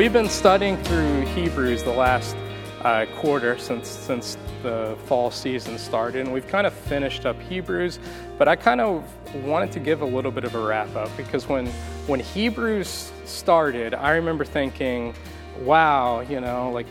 we've been studying through Hebrews the last uh, quarter since since the fall season started, and we've kind of finished up Hebrews. But I kind of wanted to give a little bit of a wrap up because when when Hebrews started, I remember thinking, "Wow, you know, like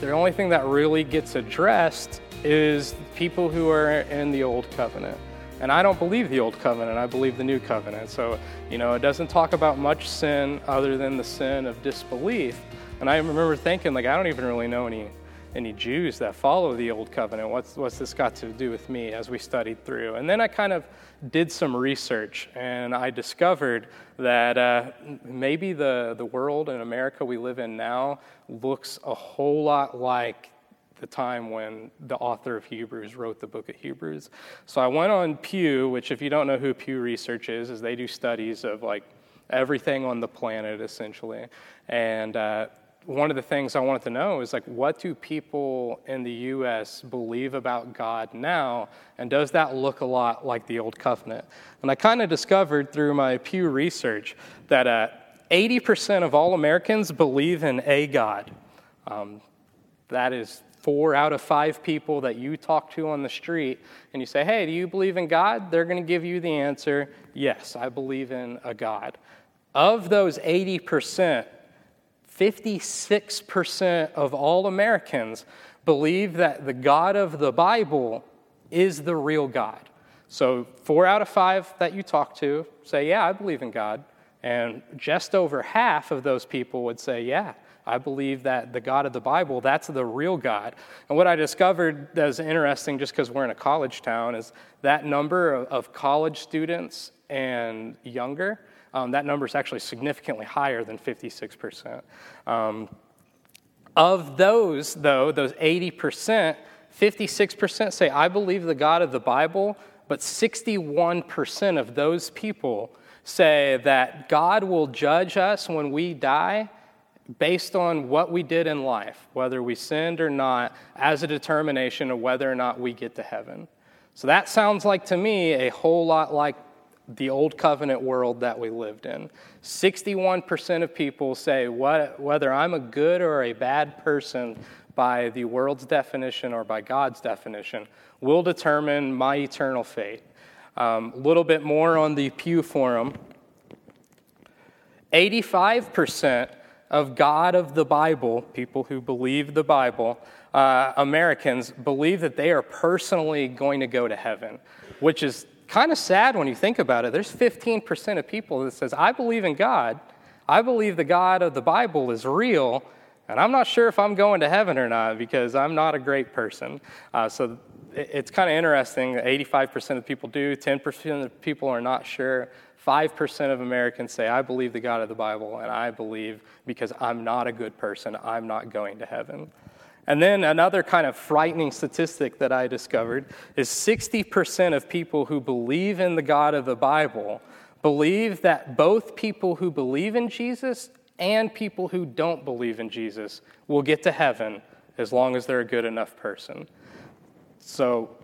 the only thing that really gets addressed is people who are in the old covenant." And I don't believe the old covenant, I believe the new covenant. So, you know, it doesn't talk about much sin other than the sin of disbelief. And I remember thinking, like, I don't even really know any, any Jews that follow the old covenant. What's, what's this got to do with me as we studied through? And then I kind of did some research and I discovered that uh, maybe the, the world in America we live in now looks a whole lot like the time when the author of Hebrews wrote the book of Hebrews. So I went on Pew, which, if you don't know who Pew Research is, is they do studies of like everything on the planet essentially. And uh, one of the things I wanted to know is like, what do people in the U.S. believe about God now, and does that look a lot like the Old Covenant? And I kind of discovered through my Pew research that uh, 80% of all Americans believe in a God. Um, that is four out of five people that you talk to on the street and you say, Hey, do you believe in God? They're going to give you the answer, Yes, I believe in a God. Of those 80%, 56% of all Americans believe that the God of the Bible is the real God. So, four out of five that you talk to say, Yeah, I believe in God. And just over half of those people would say, Yeah, I believe that the God of the Bible, that's the real God. And what I discovered that was interesting, just because we're in a college town, is that number of, of college students and younger, um, that number is actually significantly higher than 56%. Um, of those, though, those 80%, 56% say, I believe the God of the Bible, but 61% of those people say that God will judge us when we die based on what we did in life, whether we sinned or not, as a determination of whether or not we get to heaven. So that sounds like to me a whole lot like the old covenant world that we lived in. 61% of people say what, whether I'm a good or a bad person by the world's definition or by God's definition will determine my eternal fate. A um, little bit more on the Pew Forum. 85% of God of the Bible, people who believe the Bible, uh, Americans believe that they are personally going to go to heaven, which is kind of sad when you think about it. There's 15% of people that says, I believe in God. I believe the God of the Bible is real, and I'm not sure if I'm going to heaven or not because I'm not a great person. Uh, so it's kind of interesting. that 85% of people do, 10% of people are not sure. 5% of Americans say, I believe the God of the Bible, and I believe because I'm not a good person, I'm not going to heaven. And then another kind of frightening statistic that I discovered is 60% of people who believe in the God of the Bible believe that both people who believe in Jesus and people who don't believe in Jesus will get to heaven as long as they're a good enough person. So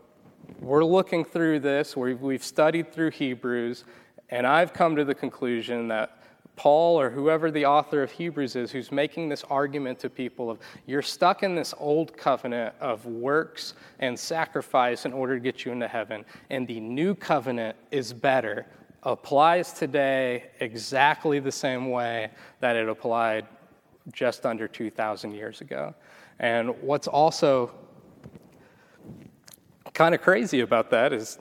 we're looking through this, we've studied through Hebrews, and I've come to the conclusion that Paul or whoever the author of Hebrews is who's making this argument to people of you're stuck in this old covenant of works and sacrifice in order to get you into heaven and the new covenant is better applies today exactly the same way that it applied just under 2000 years ago. And what's also kind of crazy about that is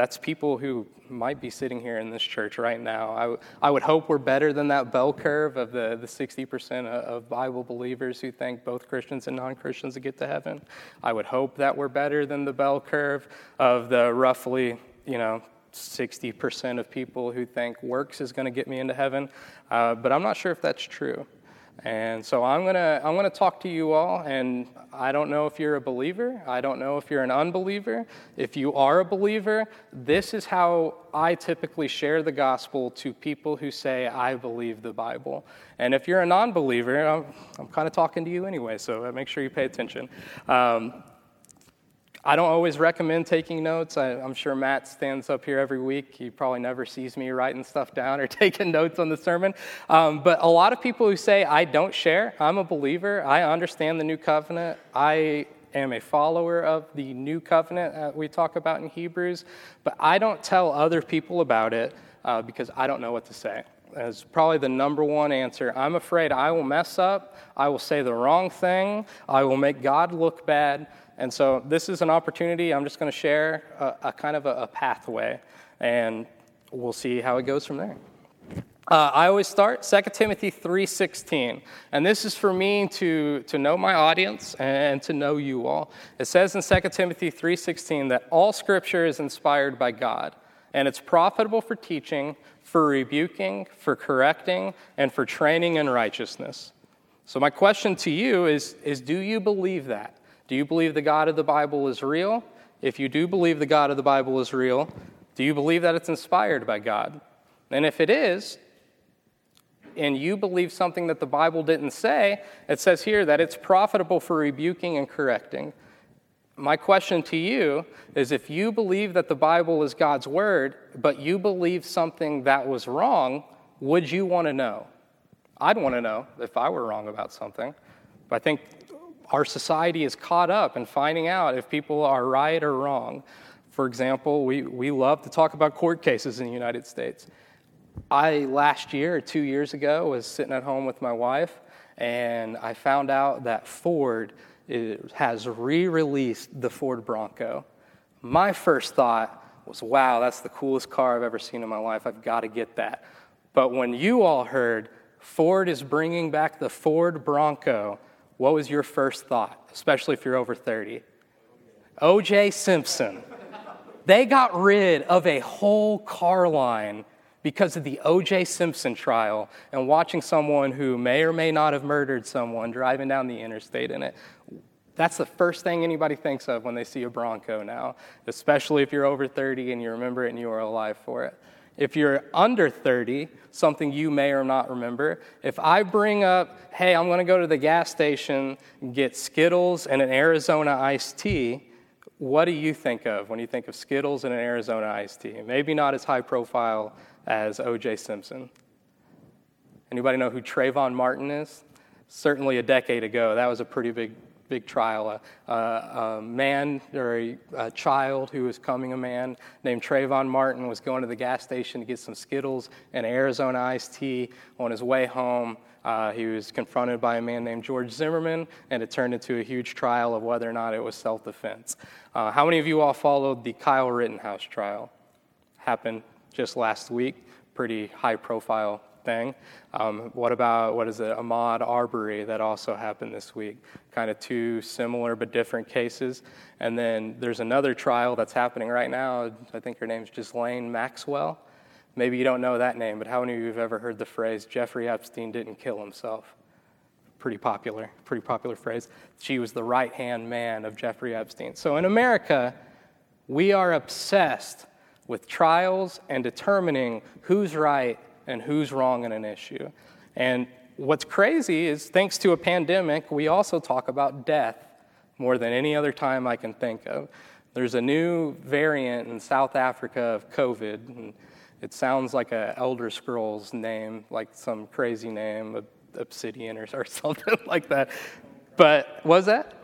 that's people who might be sitting here in this church right now. I, w- I would hope we're better than that bell curve of the, the 60% of Bible believers who think both Christians and non Christians get to heaven. I would hope that we're better than the bell curve of the roughly, you know, 60% of people who think works is going to get me into heaven. Uh, but I'm not sure if that's true. And so I'm going to I'm going to talk to you all and I don't know if you're a believer. I don't know if you're an unbeliever. If you are a believer, this is how I typically share the gospel to people who say I believe the Bible. And if you're a non-believer, I'm, I'm kind of talking to you anyway, so make sure you pay attention. Um, I don't always recommend taking notes. I, am sure Matt stands up here every week. He probably never sees me writing stuff down or taking notes on the sermon. Um, but a lot of people who say, I don't share, I'm a believer, I understand the new covenant, I am a follower of the new covenant we talk about in Hebrews, but I don't tell other people about it uh, because I don't know what to say. That's probably the number one answer. I'm afraid I will mess up, I will say the wrong thing, I will make God look bad. And so this is an opportunity. I'm just going to share a, a kind of a, a, pathway, and we'll see how it goes from there. Uh, I always start 2 Timothy 3.16, and this is for me to, to know my audience and to know you all. It says in 2 Timothy 3.16 that all Scripture is inspired by God, and it's profitable for teaching, for rebuking, for correcting, and for training in righteousness. So my question to you is, is do you believe that? Do you believe the God of the Bible is real? If you do believe the God of the Bible is real, do you believe that it's inspired by God? And if it is, and you believe something that the Bible didn't say, it says here that it's profitable for rebuking and correcting. My question to you is if you believe that the Bible is God's word, but you believe something that was wrong, would you want to know? I'd want to know if I were wrong about something. But I think our society is caught up in finding out if people are right or wrong. For example, we, we love to talk about court cases in the United States. I, last year two years ago, was sitting at home with my wife, and I found out that Ford uh, has re released the Ford Bronco. My first thought was, wow, that's the coolest car I've ever seen in my life. I've got to get that. But when you all heard Ford is bringing back the Ford Bronco, what was your first thought, especially if you're over 30? OJ Simpson. They got rid of a whole car line because of the OJ Simpson trial and watching someone who may or may not have murdered someone driving down the interstate in it. That's the first thing anybody thinks of when they see a Bronco now, especially if you're over 30 and you remember it and you are alive for it. If you're under 30, something you may or not remember, if I bring up, hey, I'm going to go to the gas station get Skittles and an Arizona iced tea, what do you think of when you think of Skittles and an Arizona iced tea? Maybe not as high profile as O.J. Simpson. Anybody know who Trayvon Martin is? Certainly a decade ago, that was a pretty big big trial. A, a, a man or a, a, child who was coming a man named Trayvon Martin was going to the gas station to get some Skittles and Arizona iced tea. On his way home, uh, he was confronted by a man named George Zimmerman, and it turned into a huge trial of whether or not it was self defense. Uh, how many of you all followed the Kyle Rittenhouse trial? Happened just last week, pretty high profile thing. Um, what about, what is it, Ahmaud Arbery that also happened this week? Kind of two similar but different cases. And then there's another trial that's happening right now. I think her name's Ghislaine Maxwell. Maybe you don't know that name, but how many of you have ever heard the phrase, Jeffrey Epstein didn't kill himself? Pretty popular, pretty popular phrase. She was the right hand man of Jeffrey Epstein. So in America, we are obsessed with trials and determining who's right and who's wrong in an issue. And what's crazy is, thanks to a pandemic, we also talk about death more than any other time I can think of. There's a new variant in South Africa of COVID. And it sounds like an Elder Scrolls name, like some crazy name, Obsidian or, or something like that. But was that?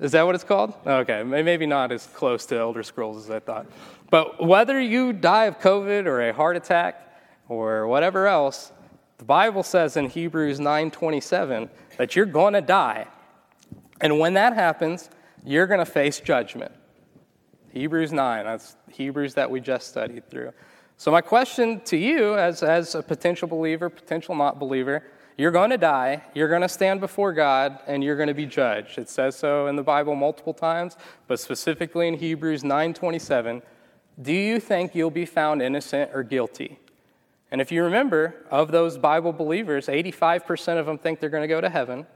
Is that what it's called? Okay, maybe not as close to Elder Scrolls as I thought. But whether you die of COVID or a heart attack, or whatever else, the Bible says in Hebrews 9:27 that you're going to die. And when that happens, you're going to face judgment. Hebrews 9, that's Hebrews that we just studied through. So, my question to you, as, as a potential believer, potential not believer, you're going to die, you're going to stand before God, and you're going to be judged. It says so in the Bible multiple times, but specifically in Hebrews 9:27. Do you think you'll be found innocent or guilty? And if you remember, of those Bible believers, 85% of them think they're going to go to heaven,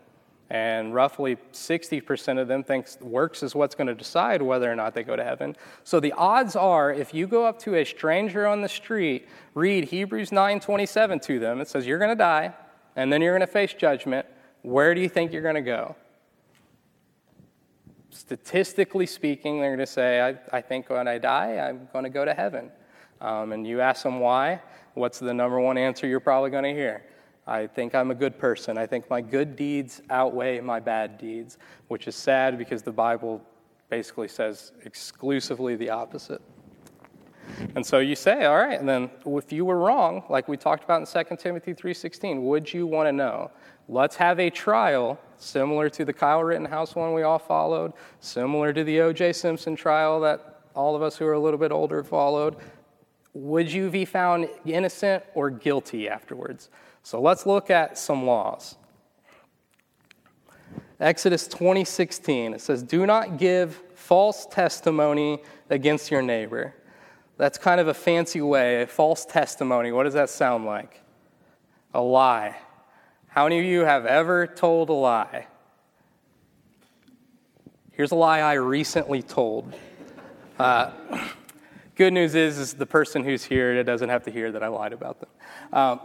and roughly 60% of them think works is what's going to decide whether or not they go to heaven. So the odds are if you go up to a stranger on the street, read Hebrews 9:27 to them, it says you're going to die and then you're going to face judgment, where do you think you're going to go? statistically speaking, they're going to say, I, I think when I die, I'm going to go to heaven. Um, and you ask them why, what's the number one answer you're probably going to hear? I think I'm a good person. I think my good deeds outweigh my bad deeds, which is sad because the Bible basically says exclusively the opposite. And so you say, all right, and then if you were wrong, like we talked about in 2 Timothy 3:16, would you want to know? Let's have a trial similar to the Kyle Rittenhouse one we all followed, similar to the O.J. Simpson trial that all of us who are a little bit older followed. Would you be found innocent or guilty afterwards? So let's look at some laws. Exodus 20:16 it says do not give false testimony against your neighbor. That's kind of a fancy way, a false testimony. What does that sound like? A lie. How many of you have ever told a lie? Here's a lie I recently told. Uh, good news is, is the person who's here doesn't have to hear that I lied about them. Um,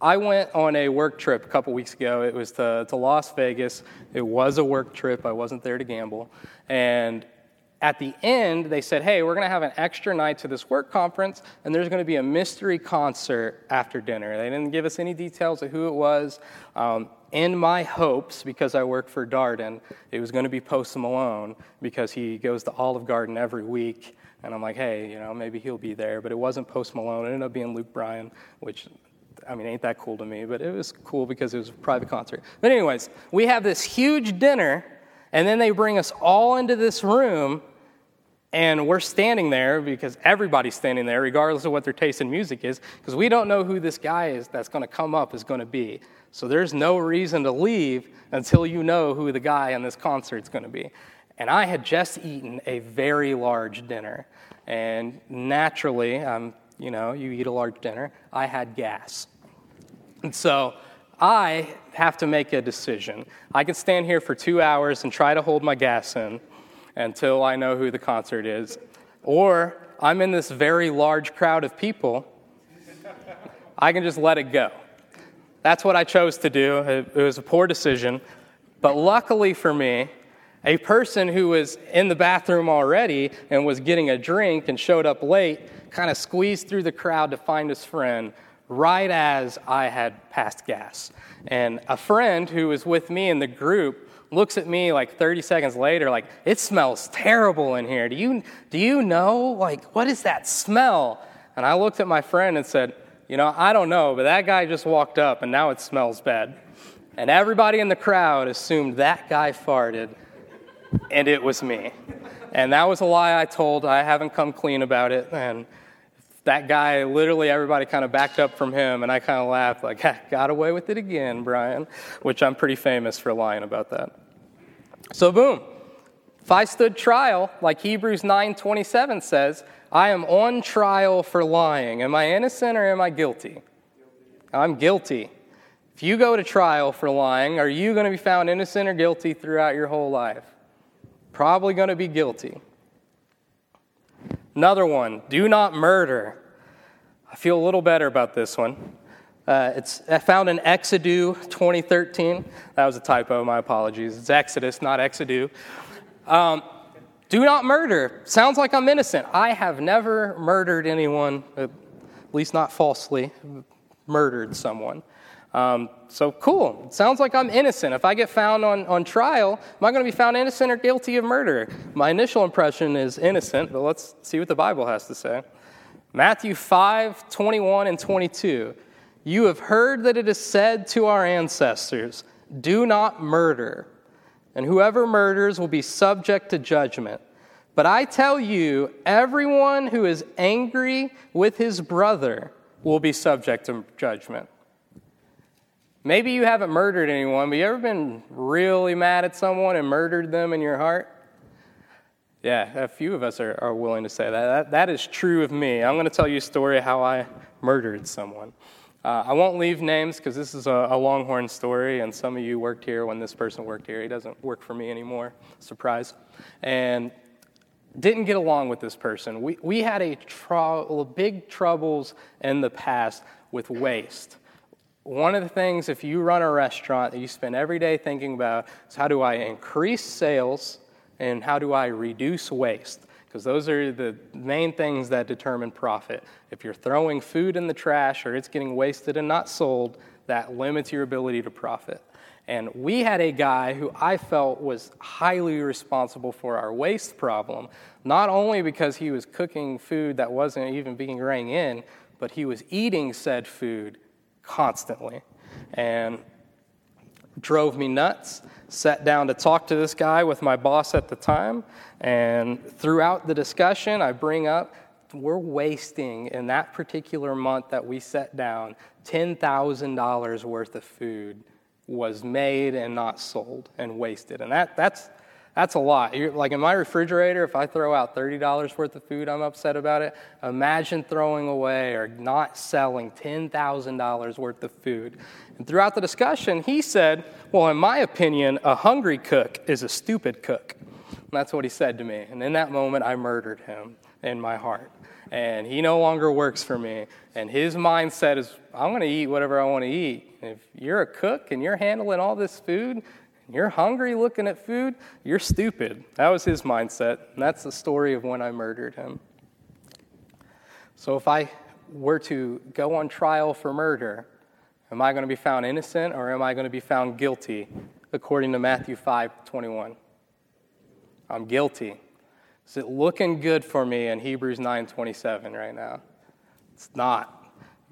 I went on a work trip a couple weeks ago. It was to, to Las Vegas. It was a work trip. I wasn't there to gamble. And at the end, they said, hey, we're going to have an extra night to this work conference, and there's going to be a mystery concert after dinner. They didn't give us any details of who it was. Um, in my hopes, because I work for Darden, it was going to be Post Malone because he goes to Olive Garden every week. And I'm like, hey, you know, maybe he'll be there. But it wasn't Post Malone. It ended up being Luke Bryan, which I mean, ain't that cool to me, but it was cool because it was a private concert. But, anyways, we have this huge dinner, and then they bring us all into this room, and we're standing there because everybody's standing there, regardless of what their taste in music is, because we don't know who this guy is that's going to come up is going to be. So, there's no reason to leave until you know who the guy on this concert is going to be. And I had just eaten a very large dinner. And naturally, I'm you know, you eat a large dinner. I had gas. And so I have to make a decision. I can stand here for two hours and try to hold my gas in until I know who the concert is. Or I'm in this very large crowd of people. I can just let it go. That's what I chose to do. It was a poor decision. But luckily for me, a person who was in the bathroom already and was getting a drink and showed up late kind of squeezed through the crowd to find his friend right as I had passed gas. And a friend who was with me in the group looks at me like 30 seconds later like it smells terrible in here. Do you do you know? Like what is that smell? And i looked at my friend and said you know i don't know but that guy just walked up and now it smells bad. And everybody in the crowd assumed that guy farted and it was me and that was a lie i told i haven't come clean about it and that guy, literally everybody kind of backed up from him, and I kind of laughed, like, got away with it again, Bryan, which I'm pretty famous for lying about that. So, boom. If I stood trial, like Hebrews 9:27 says, I am on trial for lying. Am I innocent or am I guilty? I'm guilty. If you go to trial for lying, are you going to be found innocent or guilty throughout your whole life? Probably going to be guilty. Another one, do not murder. I feel a little better about this one. Uh, it's I found in Exodus 2013. That was a typo, my apologies. It's Exodus, not Exodus. Um, do not murder. Sounds like I'm innocent. I have never murdered anyone, at least not falsely, murdered someone. Um, so cool. Sounds like I'm innocent. If I get found on, on trial, am I going to be found innocent or guilty of murder? My initial impression is innocent, but let's see what the Bible has to say. Matthew 5 21 and 22. You have heard that it is said to our ancestors, Do not murder, and whoever murders will be subject to judgment. But I tell you, everyone who is angry with his brother will be subject to judgment. Maybe you haven't murdered anyone, but you ever been really mad at someone and murdered them in your heart? Yeah, a few of us are, are willing to say that. that. That is true of me. I'm going to tell you a story how I murdered someone. Uh, I won't leave names because this is a, a, Longhorn story, and some of you worked here when this person worked here. He doesn't work for me anymore. Surprise. And didn't get along with this person. We, we had a big troubles in the past with waste one of the things, if you run a restaurant that you spend every day thinking about, is how do I increase sales and how do I reduce waste? Because those are the main things that determine profit. If you're throwing food in the trash or it's getting wasted and not sold, that limits your ability to profit. And we had a guy who I felt was highly responsible for our waste problem, not only because he was cooking food that wasn't even being rang in, but he was eating said food constantly. And drove me nuts. Sat down to talk to this guy with my boss at the time. And throughout the discussion, I bring up we're wasting in that particular month that we set down $10,000 worth of food was made and not sold and wasted. And that, that's that's a lot. You're, like in my refrigerator, if I throw out $30 worth of food, I'm upset about it. Imagine throwing away or not selling $10,000 worth of food. And throughout the discussion, he said, Well, in my opinion, a hungry cook is a stupid cook. And that's what he said to me. And in that moment, I murdered him in my heart. And he no longer works for me. And his mindset is, I'm going to eat whatever I want to eat. If you're a cook and you're handling all this food, you're hungry looking at food? You're stupid. That was his mindset. And that's the story of when I murdered him. So if I were to go on trial for murder, am I going to be found innocent or am I going to be found guilty according to Matthew 5 21? I'm guilty. Is it looking good for me in Hebrews 9 27 right now? It's not.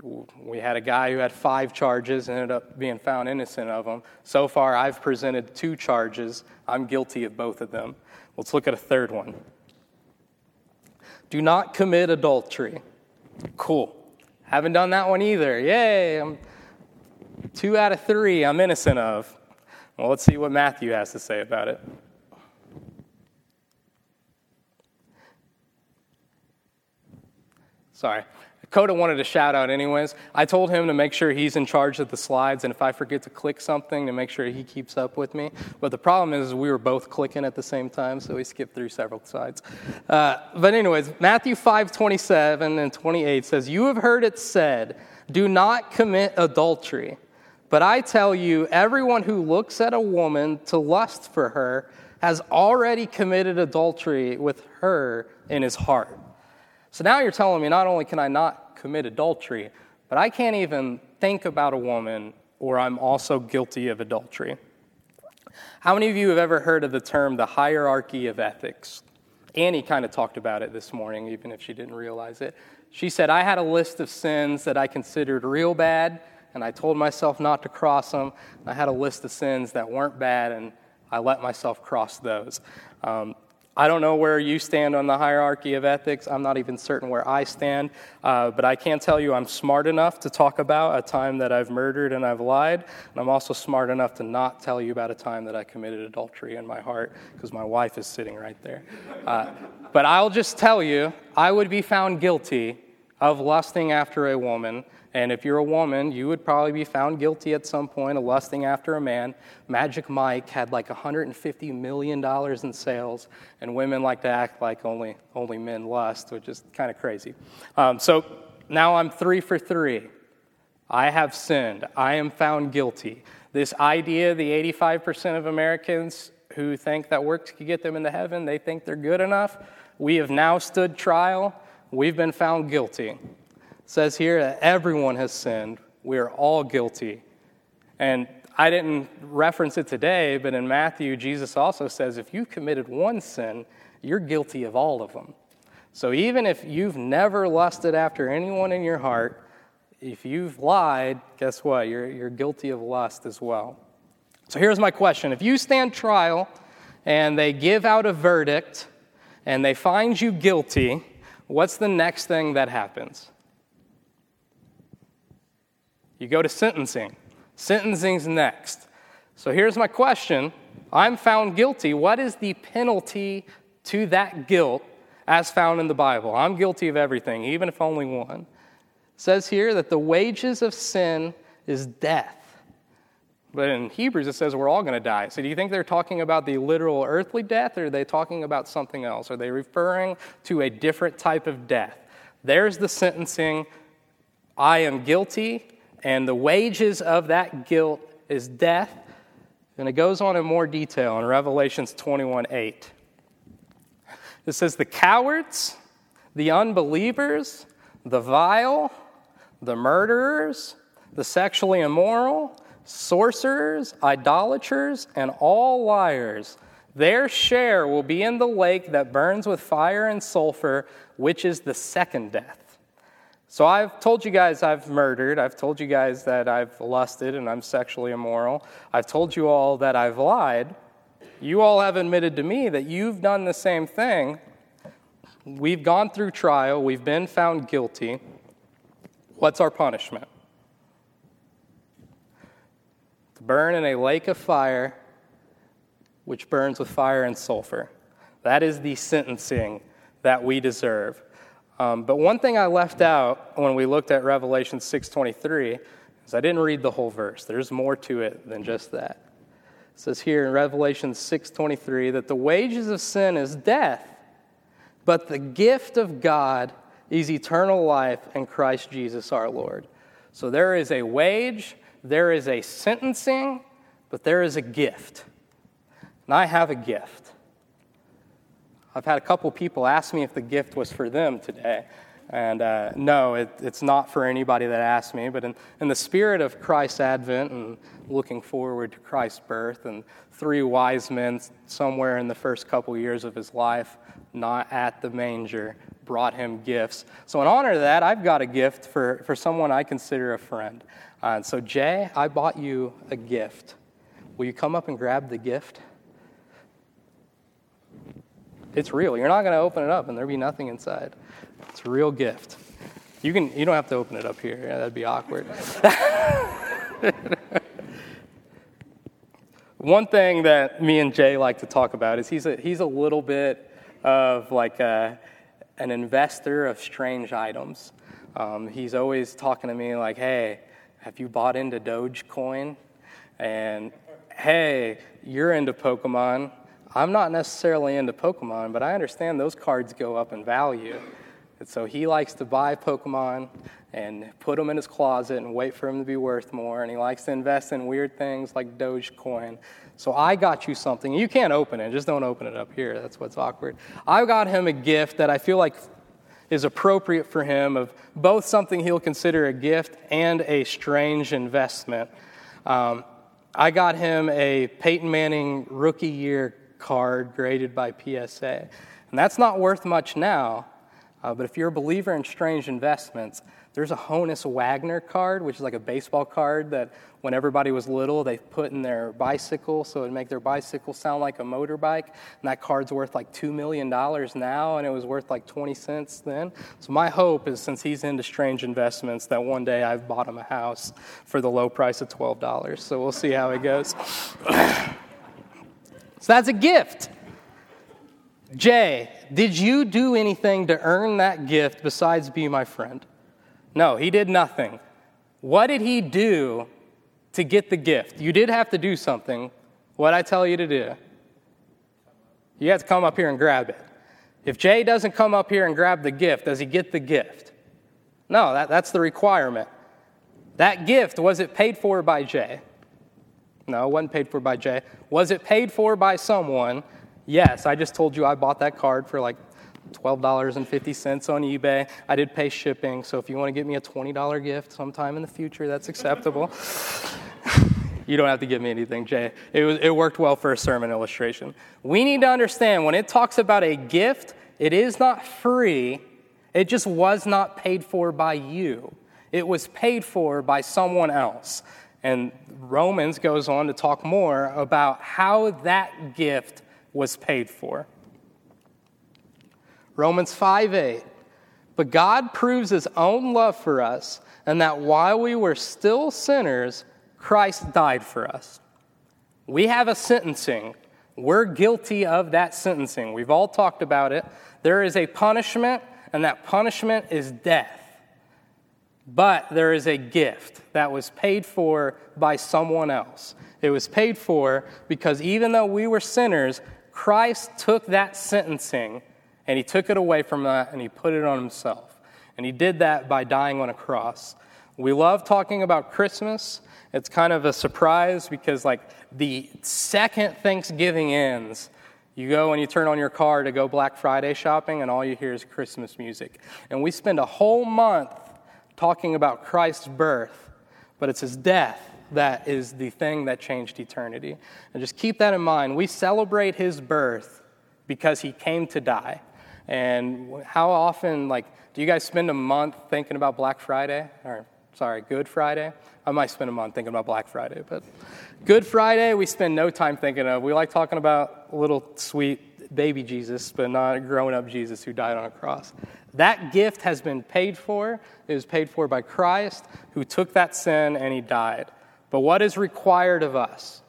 We had a guy who had five charges, and ended up being found innocent of them. So far, I've presented two charges. I'm guilty of both of them. Let's look at a third one. Do not commit adultery. Cool. Haven't done that one either. Yay. I'm two out of three I'm innocent of. Well, let's see what Matthew has to say about it. Sorry. Coda wanted a shout out anyways. I told him to make sure he's in charge of the slides, and if I forget to click something, to make sure he keeps up with me. But the problem is we were both clicking at the same time, so we skipped through several slides. Uh, but anyways, Matthew 5, 27 and 28 says, You have heard it said, do not commit adultery. But I tell you, everyone who looks at a woman to lust for her has already committed adultery with her in his heart. So now you're telling me not only can I not commit adultery, but I can't even think about a woman or I'm also guilty of adultery. How many of you have ever heard of the term the hierarchy of ethics? Annie kind of talked about it this morning, even if she didn't realize it. She said, I had a list of sins that I considered real bad, and I told myself not to cross them. I had a list of sins that weren't bad, and I let myself cross those. Um, I don't know where you stand on the hierarchy of ethics. I'm not even certain where I stand. Uh, but I can tell you I'm smart enough to talk about a time that I've murdered and I've lied. And I'm also smart enough to not tell you about a time that I committed adultery in my heart because my wife is sitting right there. Uh, but I'll just tell you, I would be found guilty of lusting after a woman and if you're a woman, you would probably be found guilty at some point of lusting after a man. Magic Mike had like $150 million in sales, and women like to act like only, only men lust, which is kind of crazy. Um, so now I'm three for three. I have sinned. I am found guilty. This idea, the 85% of Americans who think that works could get them into heaven, they think they're good enough. We have now stood trial. We've been found guilty says here that everyone has sinned. We are all guilty. And I didn't reference it today, but in Matthew, Jesus also says if you've committed one sin, you're guilty of all of them. So even if you've never lusted after anyone in your heart, if you've lied, guess what? You're, you're guilty of lust as well. So here's my question If you stand trial and they give out a verdict and they find you guilty, what's the next thing that happens? You go to sentencing. Sentencing's next. So here's my question I'm found guilty. What is the penalty to that guilt as found in the Bible? I'm guilty of everything, even if only one. It says here that the wages of sin is death. But in Hebrews, it says we're all going to die. So do you think they're talking about the literal earthly death, or are they talking about something else? Are they referring to a different type of death? There's the sentencing. I am guilty and the wages of that guilt is death. And it goes on in more detail in Revelations 21 8. It says, The cowards, the unbelievers, the vile, the murderers, the sexually immoral, sorcerers, idolaters, and all liars, their share will be in the lake that burns with fire and sulfur, which is the second death. So I've told you guys I've murdered. I've told you guys that I've lusted and I'm sexually immoral. I've told you all that I've lied. You all have admitted to me that you've done the same thing. We've gone through trial, we've been found guilty. What's our punishment? To burn in a lake of fire, which burns with fire and sulfur. That is the sentencing that we deserve. Um, but one thing I left out when we looked at Revelation 6:23 is I didn't read the whole verse. There's more to it than just that. It says here in Revelation 6:23 that the wages of sin is death, but the gift of God is eternal life in Christ Jesus our Lord. So there is a wage, there is a sentencing, but there is a gift. And I have a gift. I've had a couple people ask me if the gift was for them today. And uh, no, it, it's not for anybody that asked me, but in, in the spirit of Christ's advent and looking forward to Christ's birth, and three wise men somewhere in the first couple years of his life, not at the manger, brought him gifts. So, in honor of that, I've got a gift for, for someone I consider a friend. Uh, so, Jay, I bought you a gift. Will you come up and grab the gift? It's real. You're not going to open it up and there'll be nothing inside. It's a real gift. You can you don't have to open it up here. Yeah, that'd be awkward. One thing that me and Jay like to talk about is he's a, he's a little bit of like a, an investor of strange items. Um, he's always talking to me like, hey, have you bought into Dogecoin? And hey, you're into Pokemon. I'm not necessarily into Pokemon, but I understand those cards go up in value. And so he likes to buy Pokemon and put them in his closet and wait for them to be worth more. And he likes to invest in weird things like Dogecoin. So I got you something. You can't open it, just don't open it up here. That's what's awkward. I got him a gift that I feel like is appropriate for him of both something he'll consider a gift and a strange investment. Um, I got him a Peyton Manning rookie year card graded by PSA. And that's not worth much now, uh, but if you're a believer in strange investments, there's a Honus Wagner card, which is like a baseball card that when everybody was little, they put in their bicycle so it would make their bicycle sound like a motorbike. And that card's worth like $2 million now, and it was worth like 20 cents then. So my hope is since he's into strange investments, that one day I've bought him a house for the low price of $12. So we'll see how it goes. So that's a gift. Jay, did you do anything to earn that gift besides be my friend? No, he did nothing. What did he do to get the gift? You did have to do something. What I tell you to do? You have to come up here and grab it. If Jay doesn't come up here and grab the gift, does he get the gift? No, that, that's the requirement. That gift, was it paid for by Jay? No, it wasn't paid for by Jay. Was it paid for by someone? Yes, I just told you I bought that card for like $12.50 on eBay. I did pay shipping, so if you want to get me a $20 gift sometime in the future, that's acceptable. you don't have to give me anything, Jay. It, was, it worked well for a sermon illustration. We need to understand when it talks about a gift, it is not free, it just was not paid for by you. It was paid for by someone else. And Romans goes on to talk more about how that gift was paid for. Romans 5 8. But God proves his own love for us, and that while we were still sinners, Christ died for us. We have a sentencing. We're guilty of that sentencing. We've all talked about it. There is a punishment, and that punishment is death. But there is a gift that was paid for by someone else. It was paid for because even though we were sinners, Christ took that sentencing and he took it away from that and he put it on himself. And he did that by dying on a cross. We love talking about Christmas. It's kind of a surprise because, like, the second Thanksgiving ends, you go and you turn on your car to go Black Friday shopping, and all you hear is Christmas music. And we spend a whole month talking about Christ's birth, but it's his death that is the thing that changed eternity. And just keep that in mind. We celebrate his birth because he came to die. And how often, like, do you guys spend a month thinking about Black Friday? Or, sorry, Good Friday? I might spend a month thinking about Black Friday, but Good Friday, we spend no time thinking of. We like talking about little sweet baby Jesus, but not grown up Jesus who died on a cross. That gift has been paid for. It was paid for by Christ, who took that sin and he died. But what is required of us?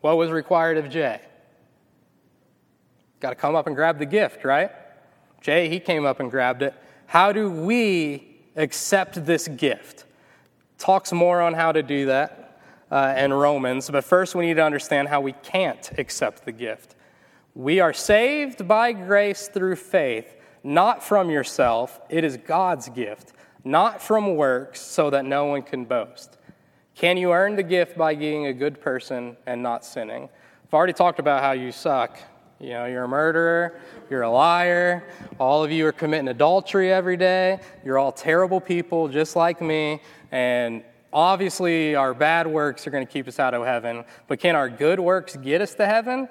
What was required of Jay? Got to come up and grab the gift, right? Jay, he came up and grabbed it. How do we accept this gift? Talks more on how to do that uh, in Romans, but first we need to understand how we can't accept the gift. We are saved by grace through faith, not from yourself. It is God's gift, not from works, so that no one can boast. Can you earn the gift by being a good person and not sinning? I've already talked about how you suck. You know, you're a murderer, you're a liar, all of you are committing adultery every day, you're all terrible people just like me, and obviously our bad works are going to keep us out of heaven, but can our good works get us to heaven?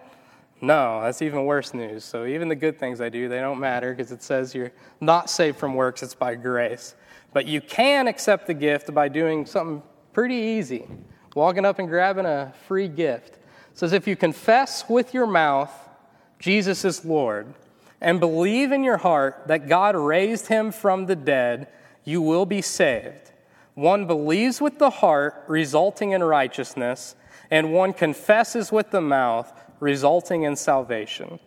No, that's even worse news. So even the good things I do, they don't matter because it says you're not saved from works, it's by grace. But you can accept the gift by doing something Pretty easy. Walking up and grabbing a free gift. It says, if you confess with your mouth Jesus is Lord and believe in your heart that God raised him from the dead, you will be saved. One believes with the heart, resulting in righteousness, and one confesses with the mouth, resulting in salvation.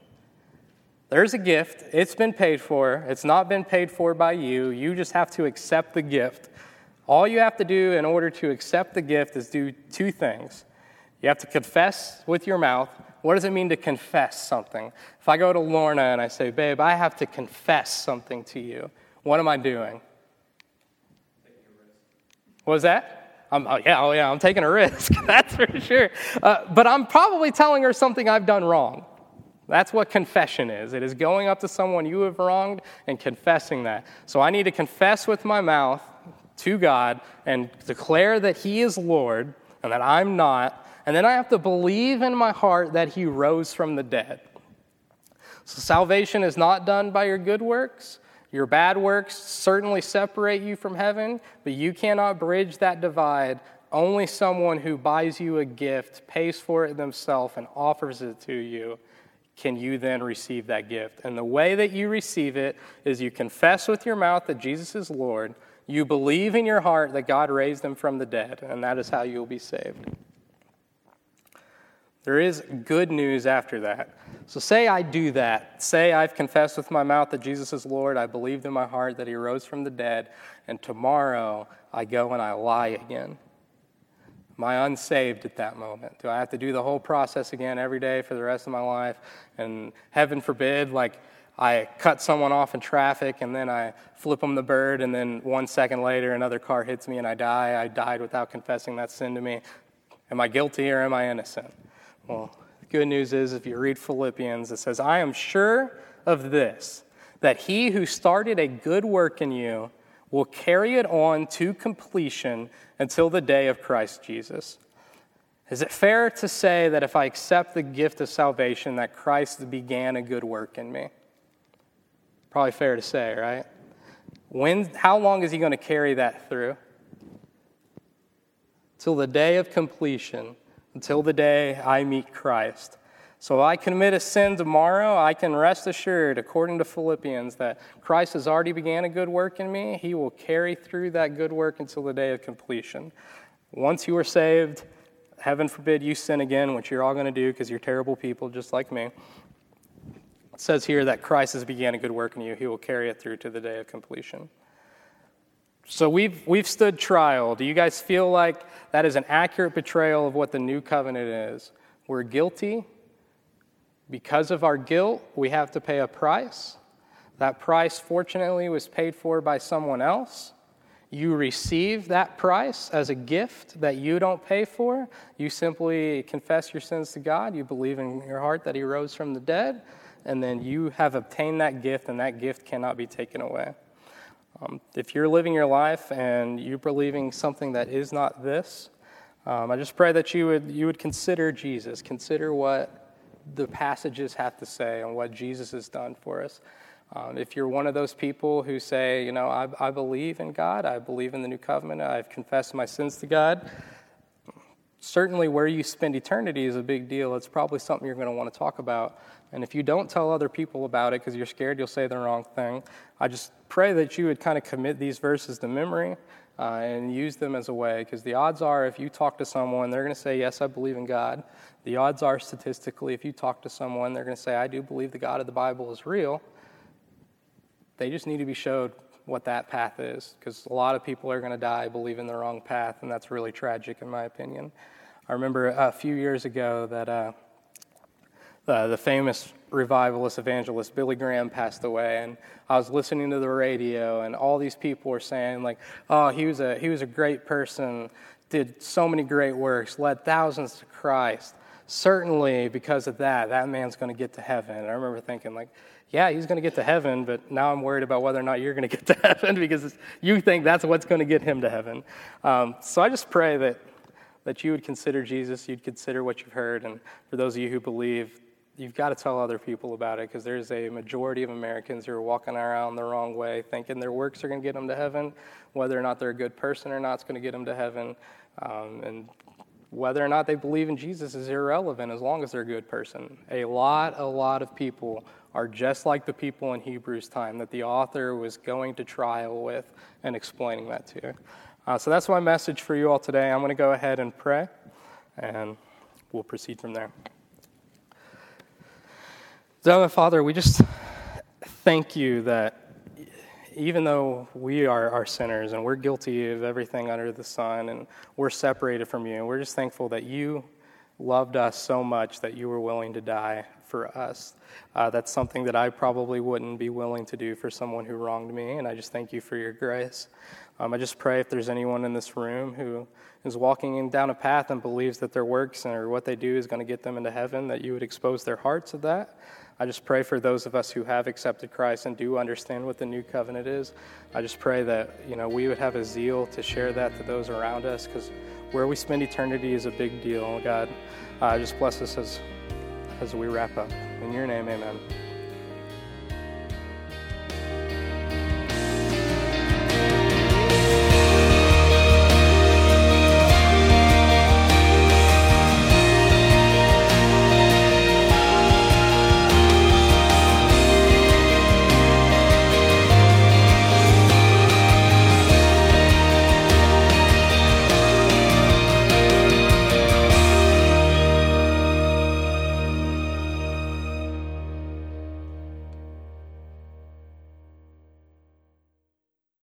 There's a gift. It's been paid for. It's not been paid for by you. You just have to accept the gift. All you have to do in order to accept the gift is do two things. You have to confess with your mouth. What does it mean to confess something? If I go to Lorna and I say, Babe, I have to confess something to you, what am I doing? What was that? I'm, oh, yeah, oh, yeah, I'm taking a risk. That's for sure. Uh, but I'm probably telling her something I've done wrong. That's what confession is. It is going up to someone you have wronged and confessing that. So I need to confess with my mouth to God and declare that He is Lord and that I'm not. And then I have to believe in my heart that He rose from the dead. So salvation is not done by your good works. Your bad works certainly separate you from heaven, but you cannot bridge that divide. Only someone who buys you a gift, pays for it themselves, and offers it to you can you then receive that gift. And the way that you receive it is you confess with your mouth that Jesus is Lord, you believe in your heart that God raised him from the dead, and that is how you will be saved. There is good news after that. So, say I do that. Say I've confessed with my mouth that Jesus is Lord. I believed in my heart that he rose from the dead. And tomorrow I go and I lie again. Am I unsaved at that moment? Do I have to do the whole process again every day for the rest of my life? And heaven forbid, like, I cut someone off in traffic and then I flip them the bird, and then one second later, another car hits me and I die. I died without confessing that sin to me. Am I guilty or am I innocent? Well, the good news is if you read Philippians, it says, I am sure of this, that he who started a good work in you will carry it on to completion until the day of Christ Jesus. Is it fair to say that if I accept the gift of salvation, that Christ began a good work in me? Probably fair to say, right? When, how long is he going to carry that through? Till the day of completion, until the day I meet Christ. So if I commit a sin tomorrow, I can rest assured, according to Philippians, that Christ has already began a good work in me. He will carry through that good work until the day of completion. Once you are saved, heaven forbid you sin again, which you're all going to do because you're terrible people just like me. It says here that Christ has began a good work in you, he will carry it through to the day of completion. So we've, we've stood trial. Do you guys feel like that is an accurate portrayal of what the new covenant is? We're guilty. Because of our guilt, we have to pay a price. That price, fortunately, was paid for by someone else. you receive that price as a gift that you don't pay for. You simply confess your sins to God. You believe in your heart that He rose from the dead. And then you have obtained that gift, and that gift cannot be taken away. Um, if you're living your life and you're believing something that is not this, um, I just pray that you would, you would consider Jesus, consider what the passages have to say and what Jesus has done for us. Um, if you're one of those people who say, you know, I, I believe in God, I believe in the new covenant, I've confessed my sins to God, certainly where you spend eternity is a big deal. It's probably something you're going to want to talk about. And if you don't tell other people about it because you're scared you'll say the wrong thing, I just pray that you would kind of commit these verses to memory uh, and use them as a way. Because the odds are, if you talk to someone, they're going to say, Yes, I believe in God. The odds are, statistically, if you talk to someone, they're going to say, I do believe the God of the Bible is real. They just need to be showed what that path is because a lot of people are going to die believing the wrong path, and that's really tragic, in my opinion. I remember a few years ago that uh, the, the famous revivalist evangelist Billy Graham passed away, and I was listening to the radio, and all these people were saying like, "Oh, he was a he was a great person, did so many great works, led thousands to Christ." Certainly, because of that, that man's going to get to heaven. And I remember thinking like yeah, he's going to get to heaven, but now I'm worried about whether or not you're going to get to heaven because you think that's what's going to get him to heaven. Um, so I just pray that, that you would consider Jesus, you'd consider what you've heard, and for those of you who believe, you've got to tell other people about it because there's a majority of Americans who are walking around the wrong way, thinking their works are going to get them to heaven. Whether or not they're a good person or not is going to get them to heaven. Um, and whether or not they believe in Jesus is irrelevant as long as they're a good person. A lot, a lot of people are just like the people in Hebrews' time that the author was going to trial with and explaining that to. Uh, so that's my message for you all today. I'm going to go ahead and pray, and we'll proceed from there. So, Father, we just thank you that even though we are, are sinners and we're guilty of everything under the sun and we're separated from you, and we're just thankful that you loved us so much that you were willing to die for us. Uh, that's something that I probably wouldn't be willing to do for someone who wronged me, and I just thank you for your grace. Um, I just pray if there's anyone in this room who is walking down a path and believes that their works or what they do is going to get them into heaven, that you would expose their hearts to that. I just pray for those of us who have accepted Christ and do understand what the new covenant is. I just pray that you know we would have a zeal to share that to those around us, because where we spend eternity is a big deal. God, uh, just bless us as as we wrap up. In your name, amen.